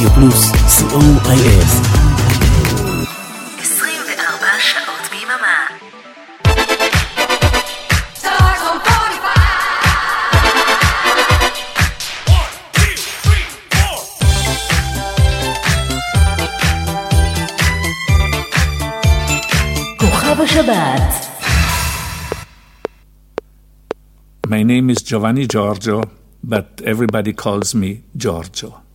רדיו פלוס, co.il 24 שעות ביממה. כוכב השבת My name is Giovanni Giorgio, but everybody calls me Giorgio.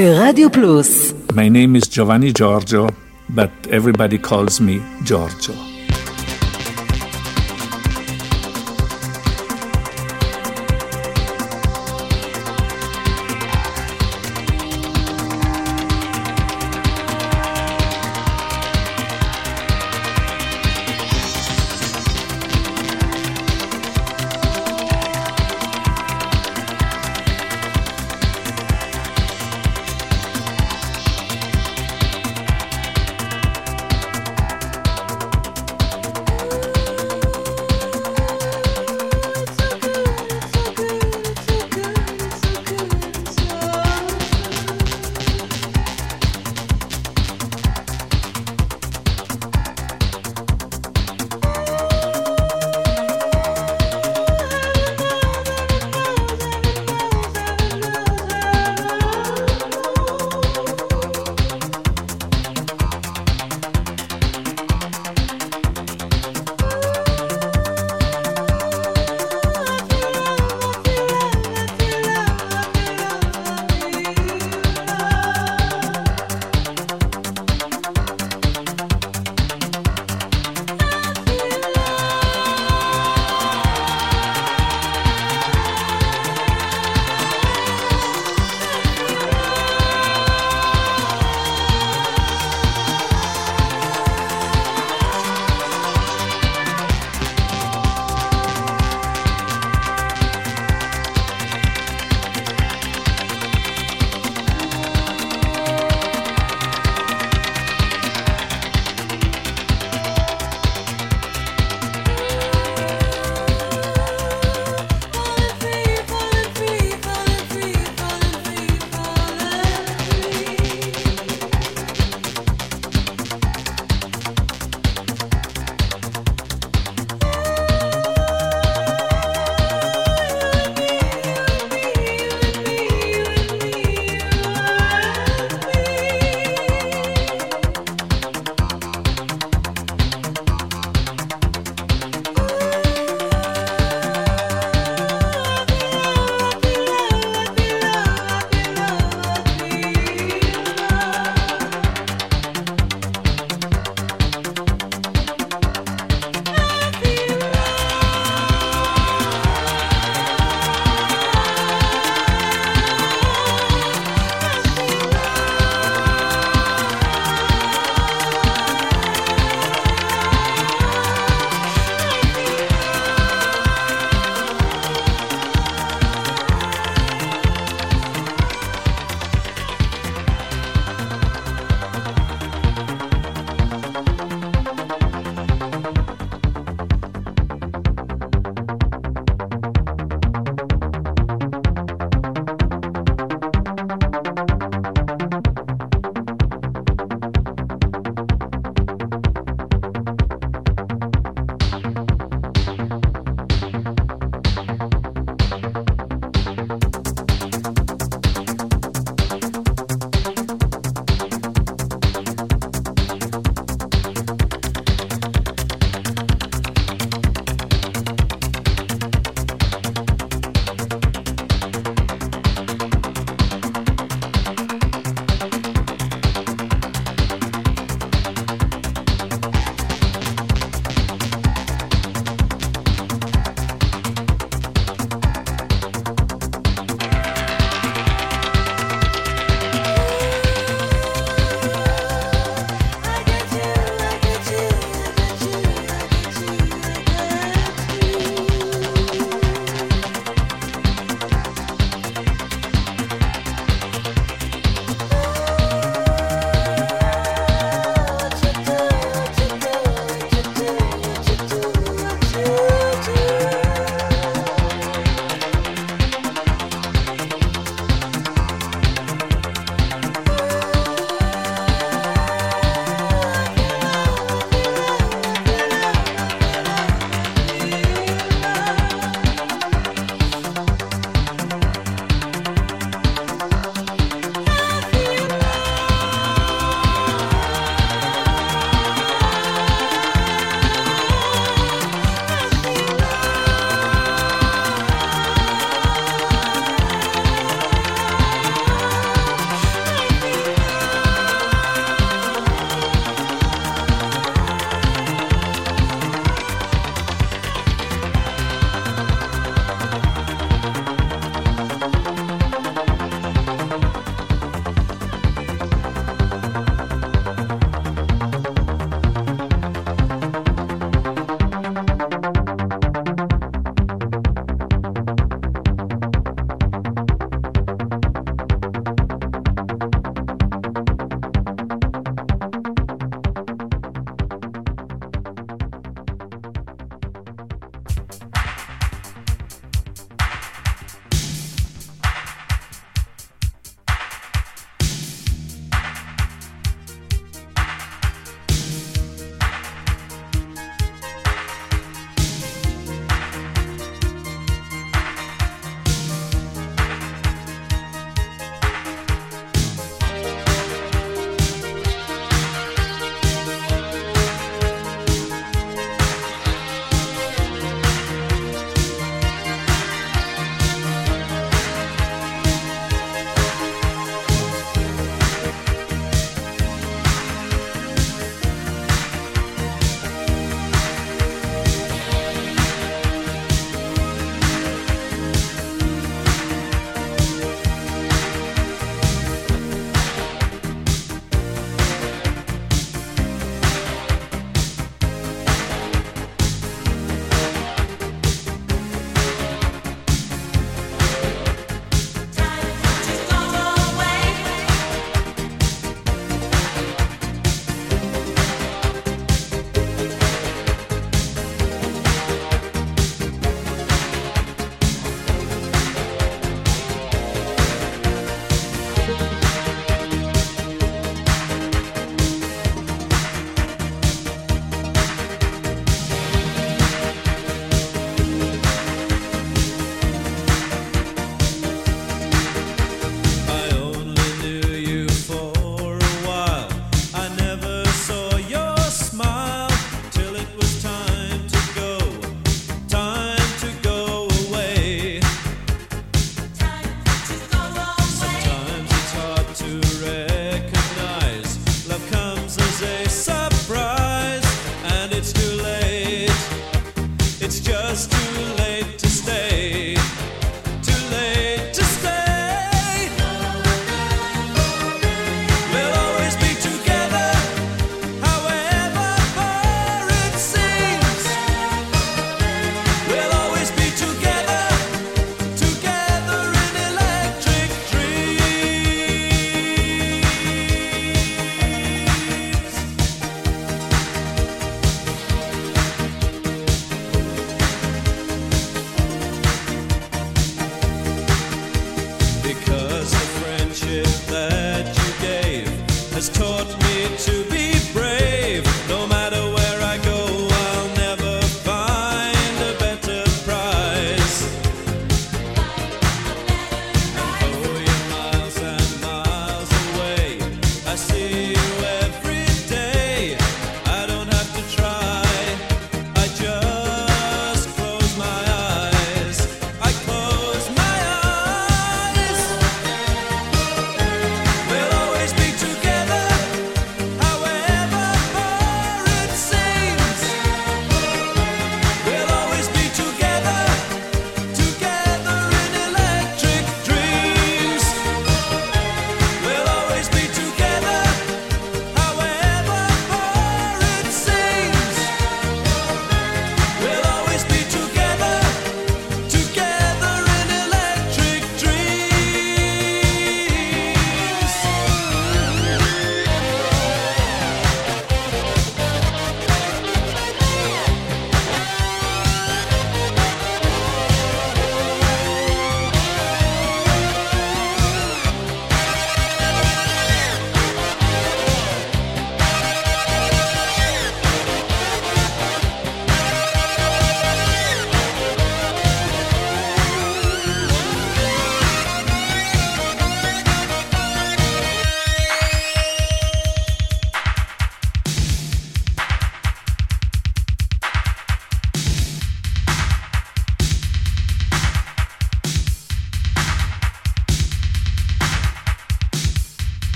ברדיו פלוס My name is Giovanni Giorgio, but everybody calls me Giorgio.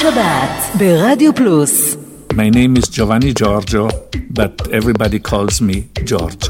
Shabbat My name is Giovanni Giorgio, but everybody calls me Giorgio.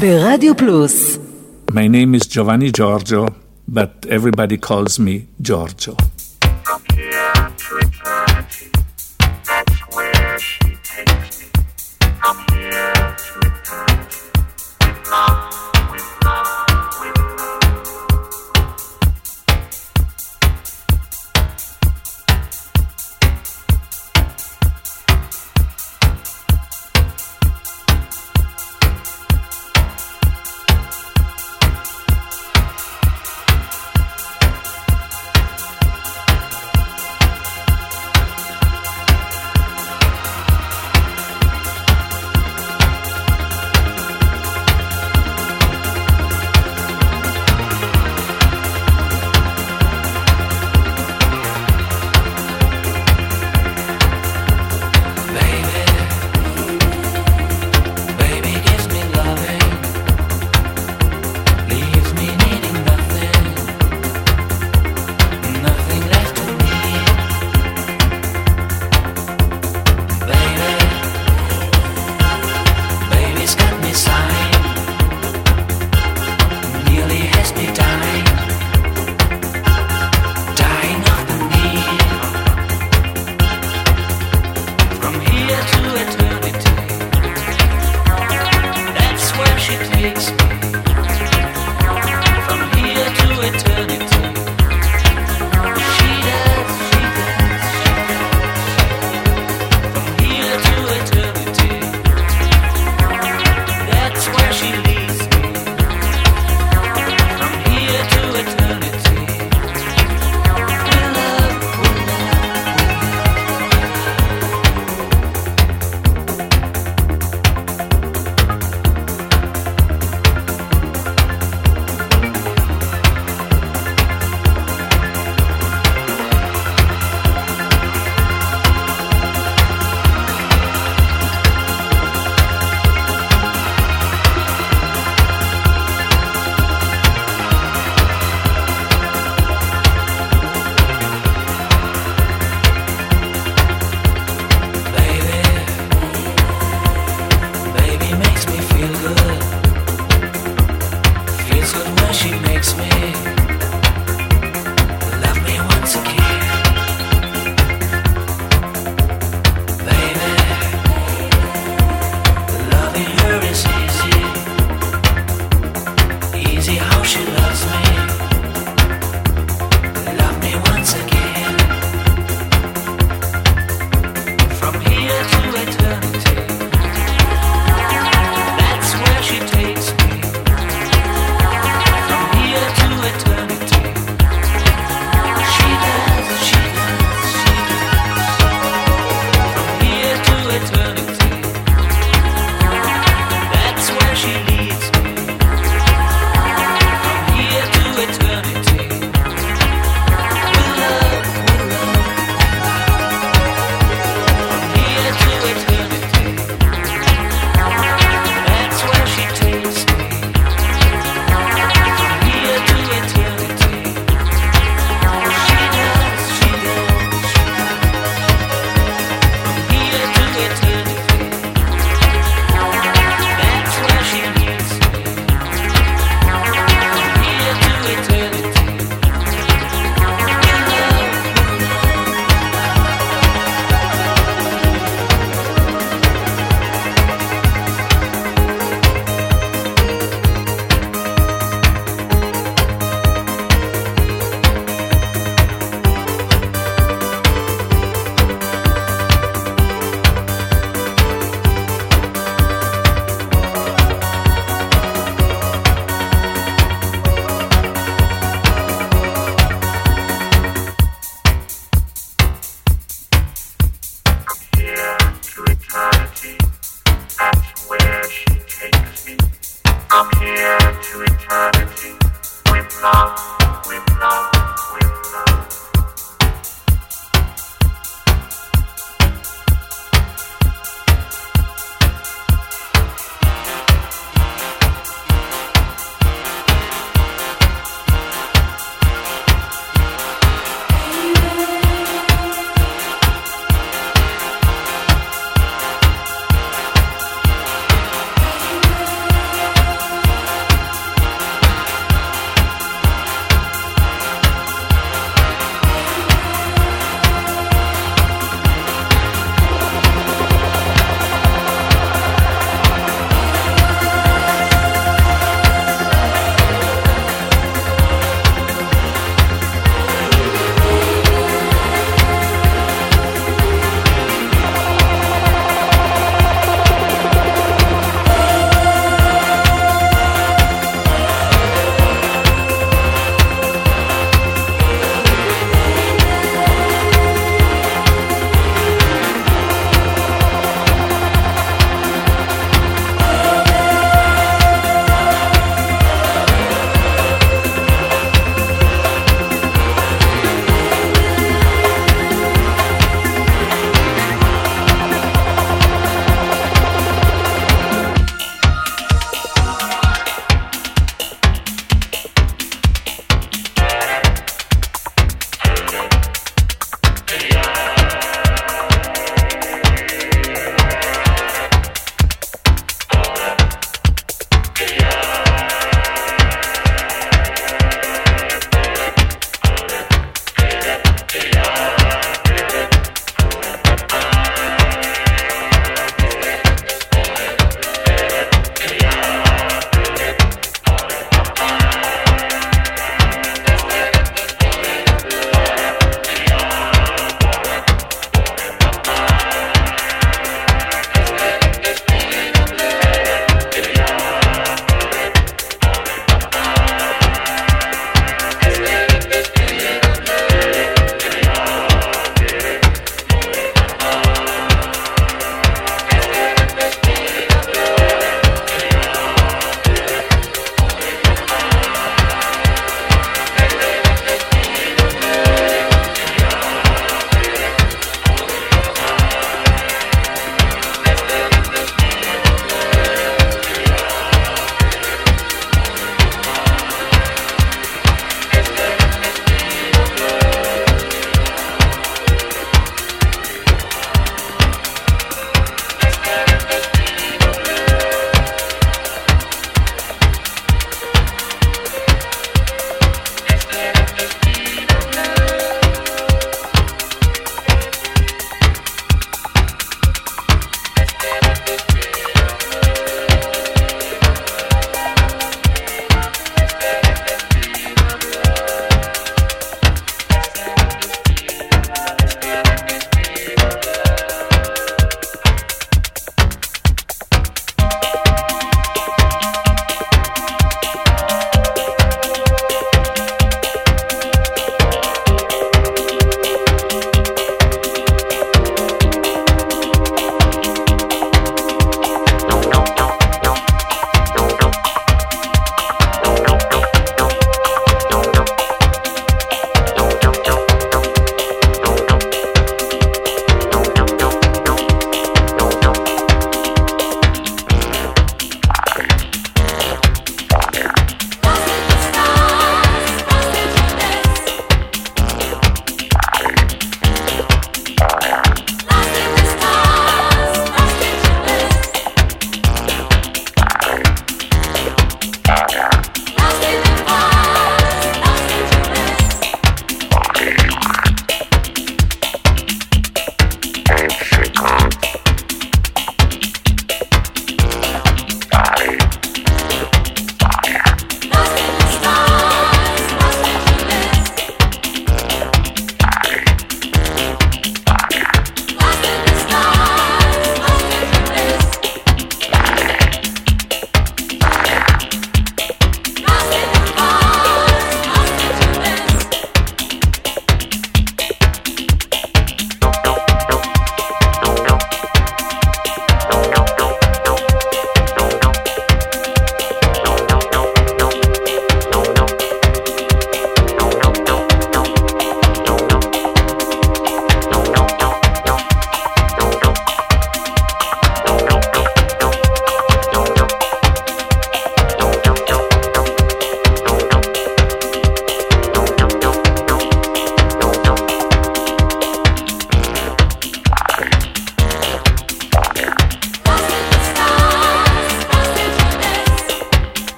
ברדיו פלוס. My name is Giovanni Giorgio, but everybody calls me Giorgio.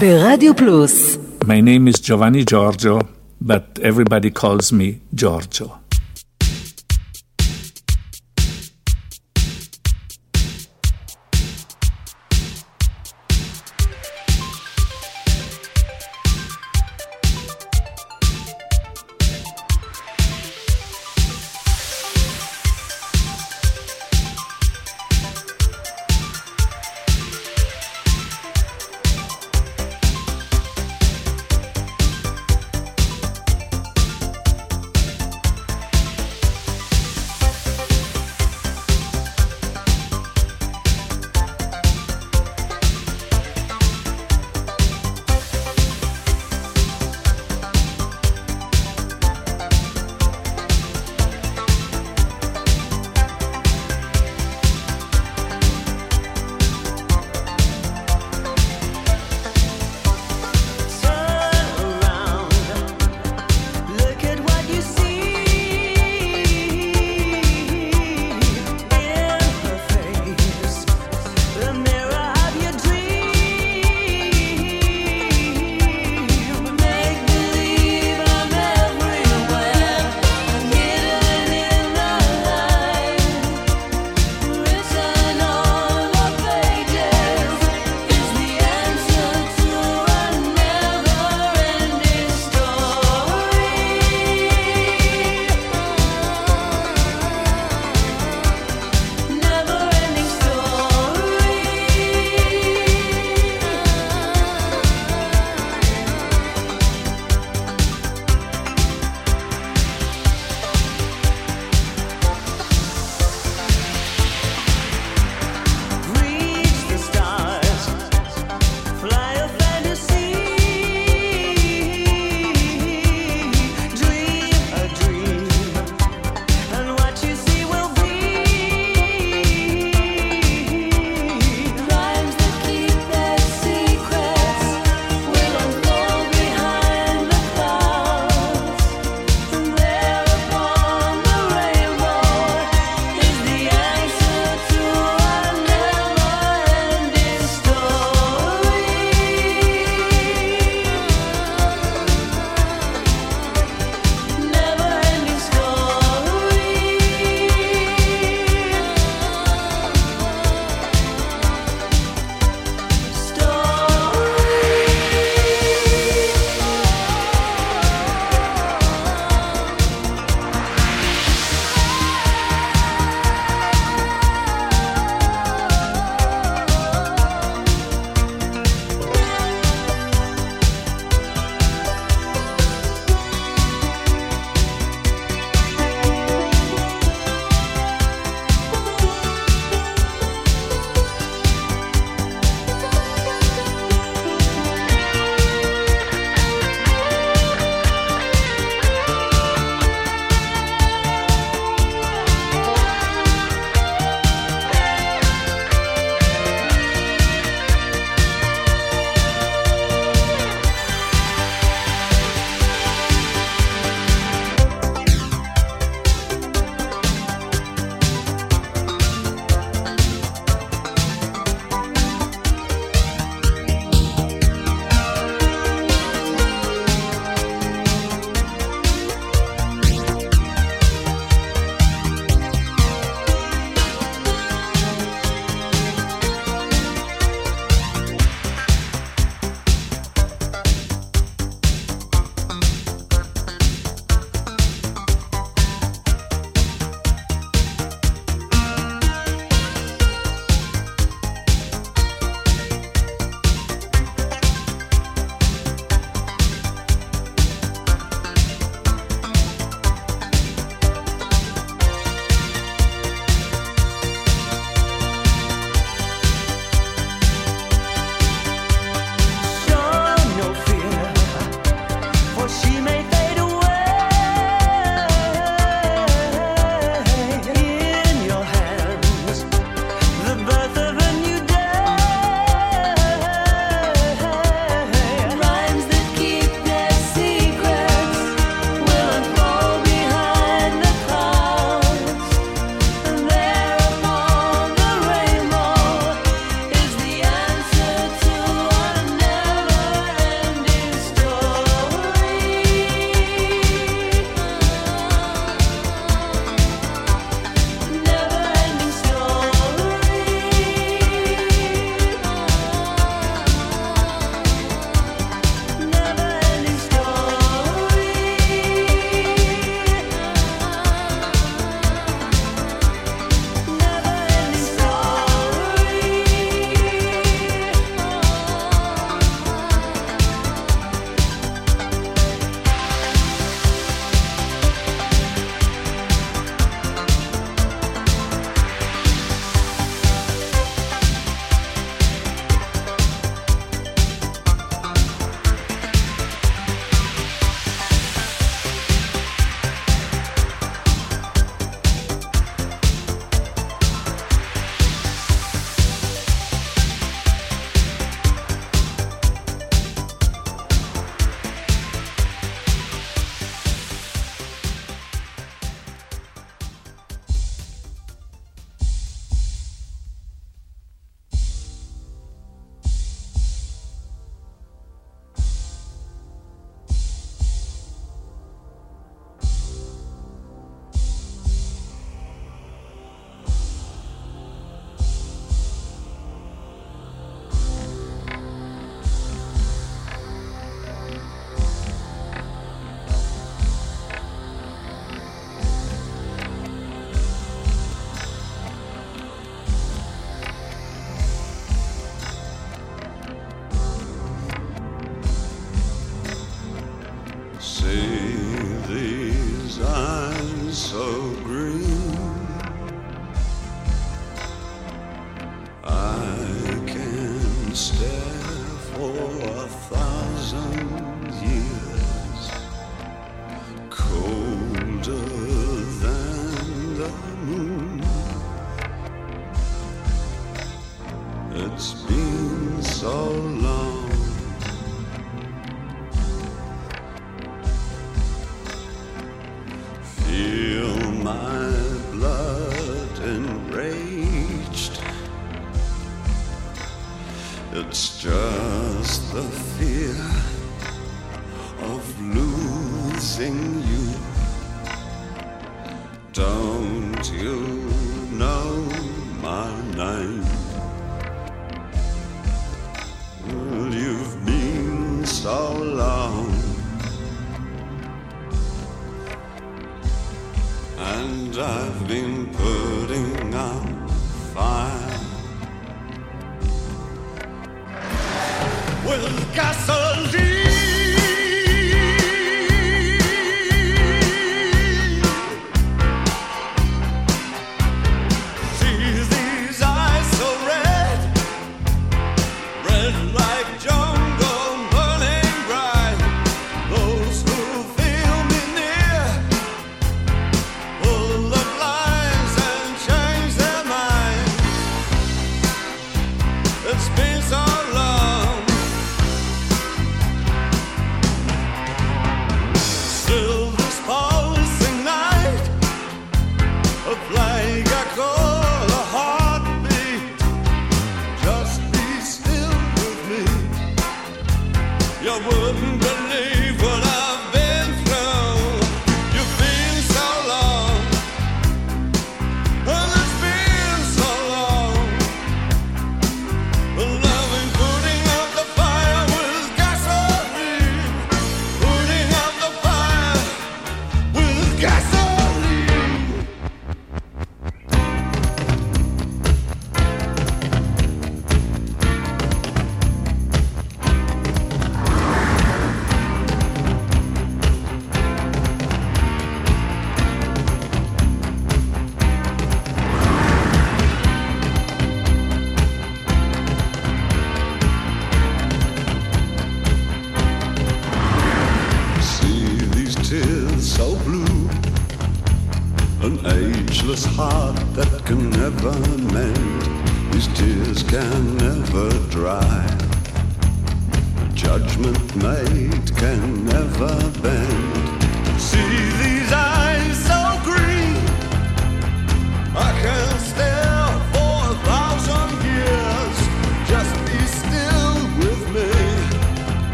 ברדיו פלוס My name is Giovanni Giorgio, but everybody calls me Giorgio.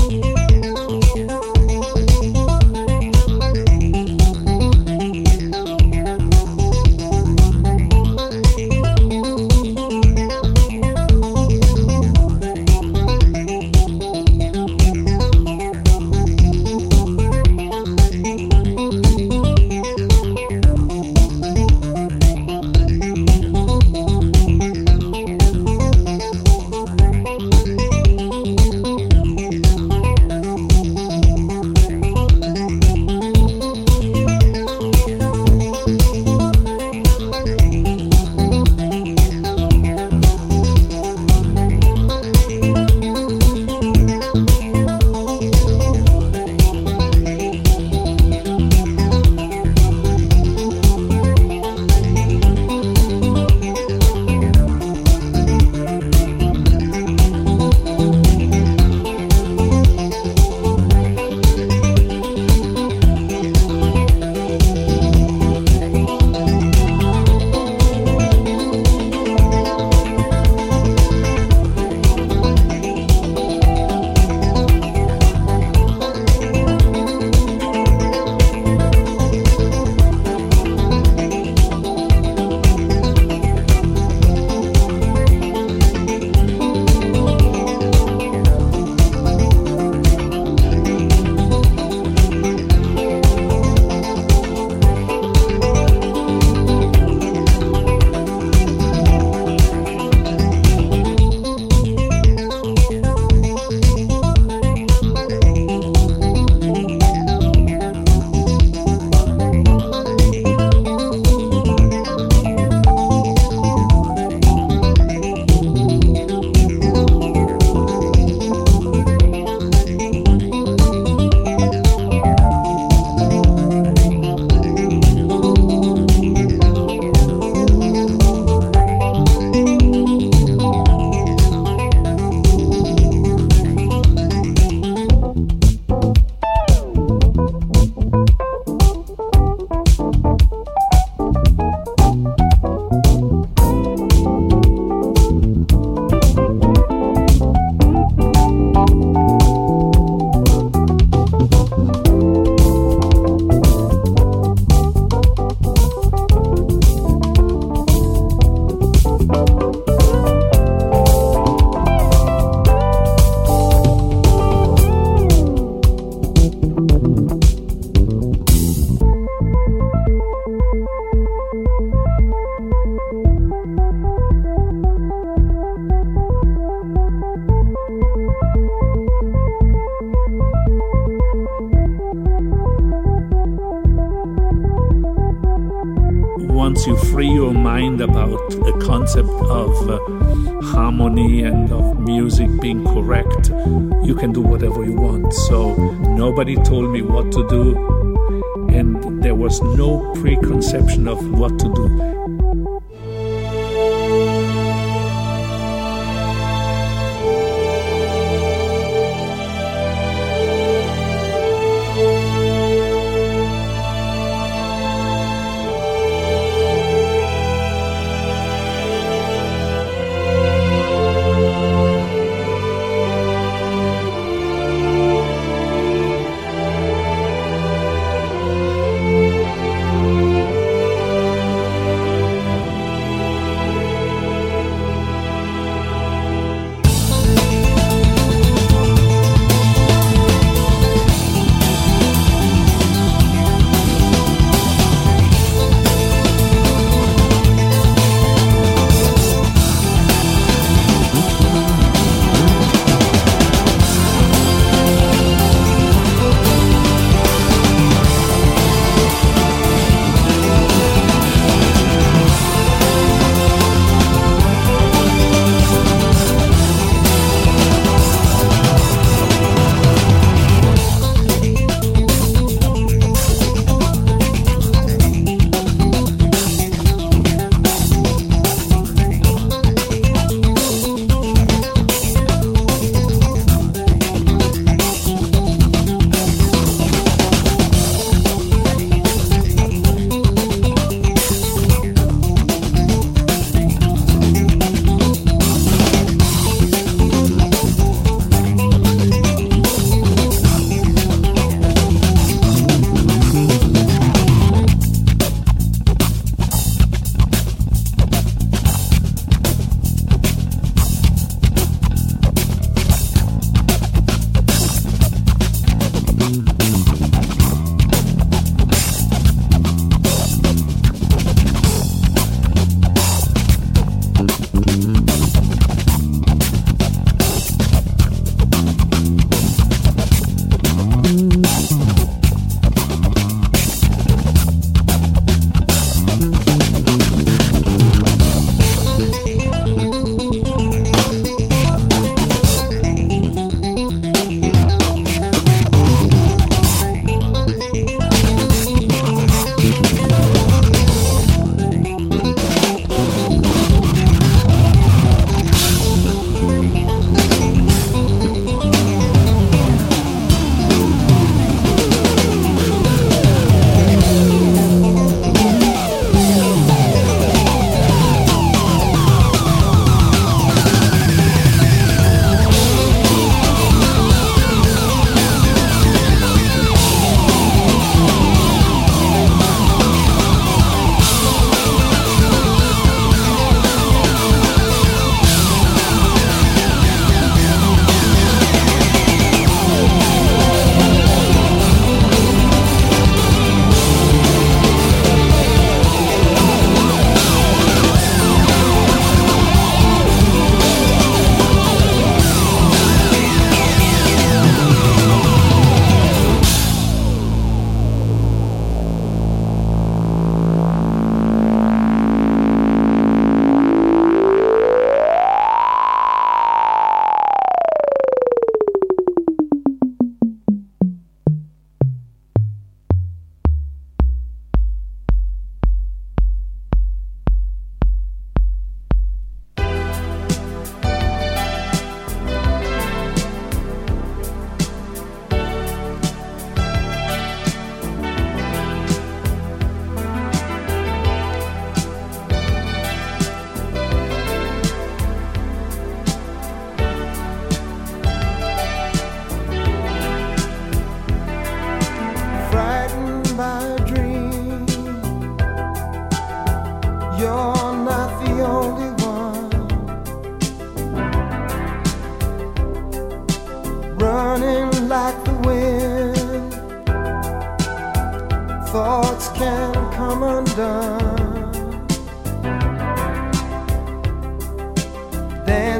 to do, and there was no preconception of what to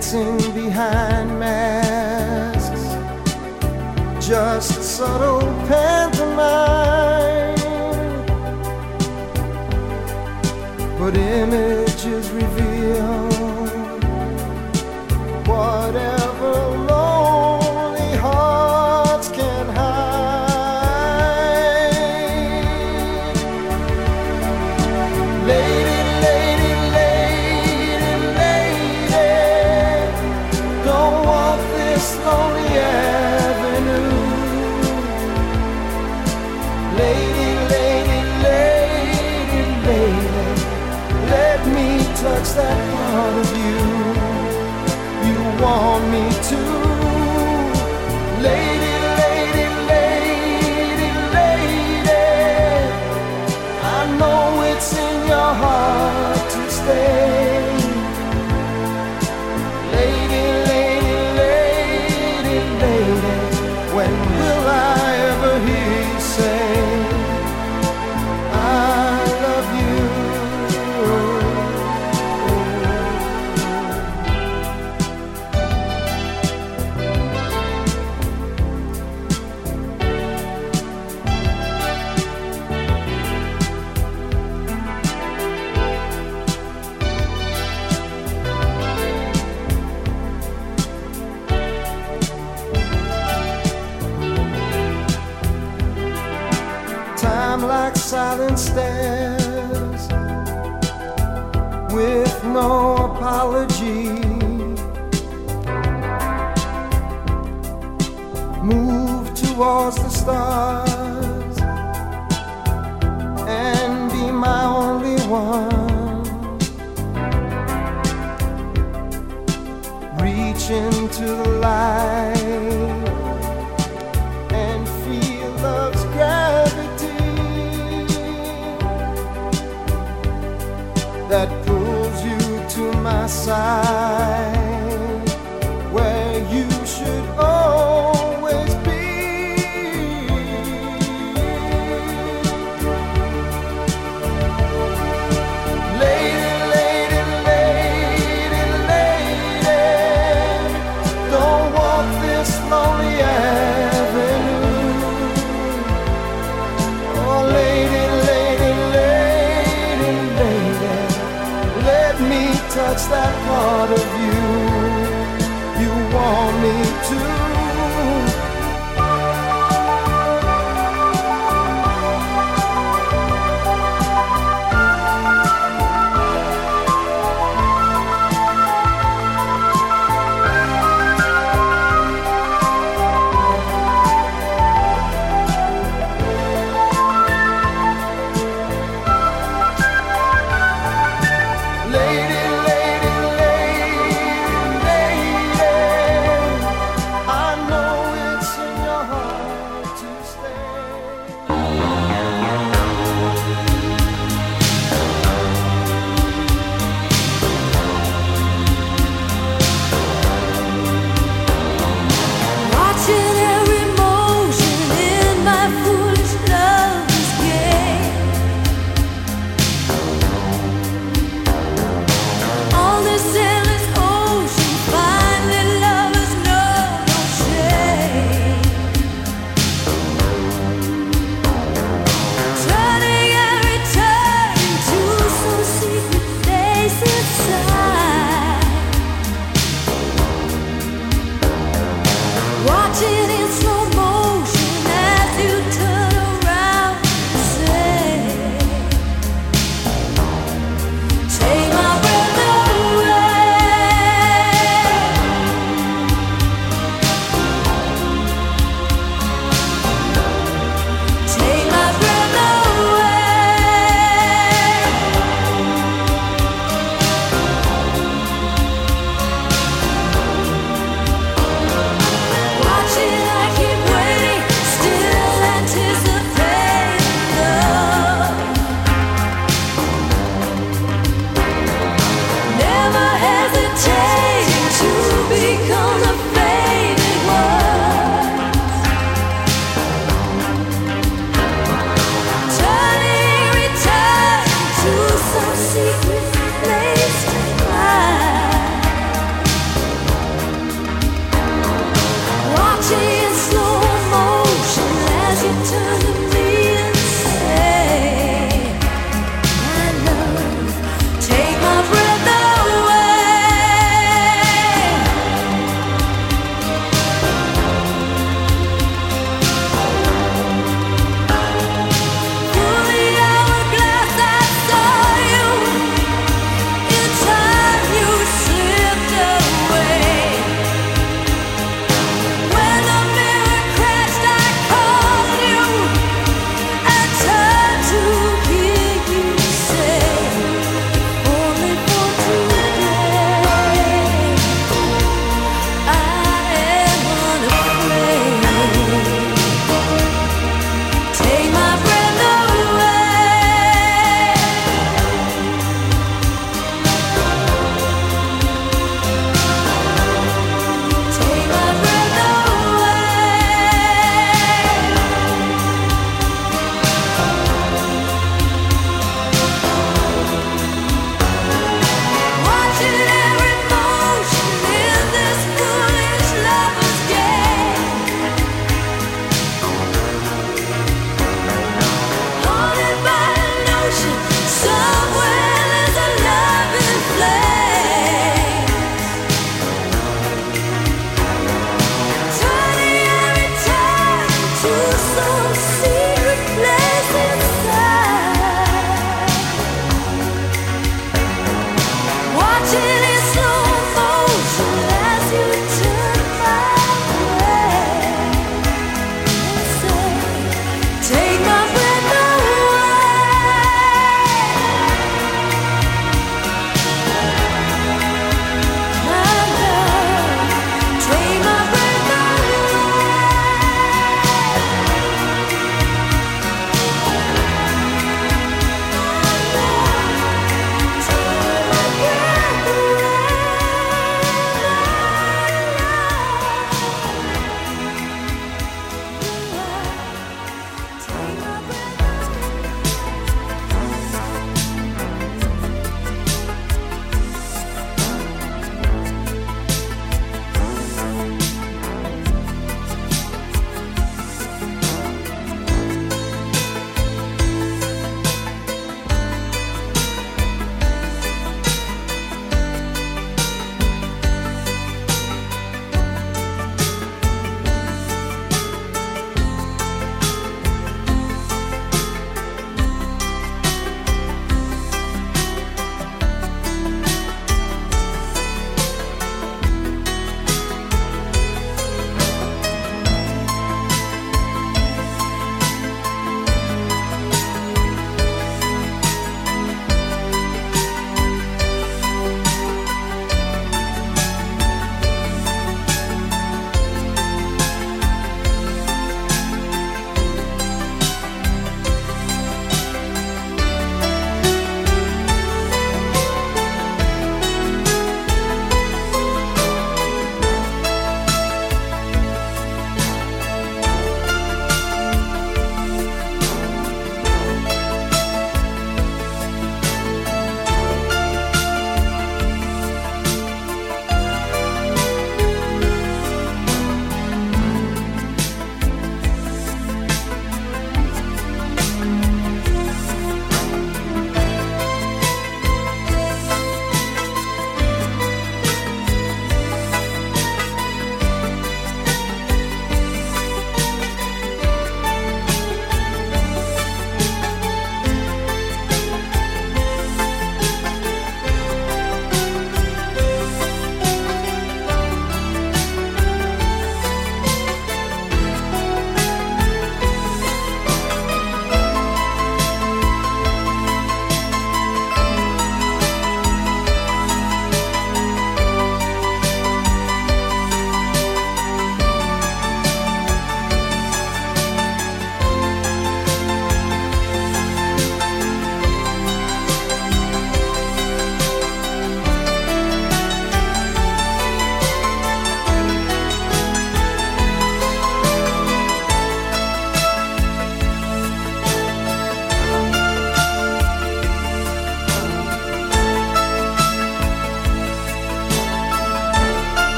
dancing behind masks. Just a subtle pantomime, but image.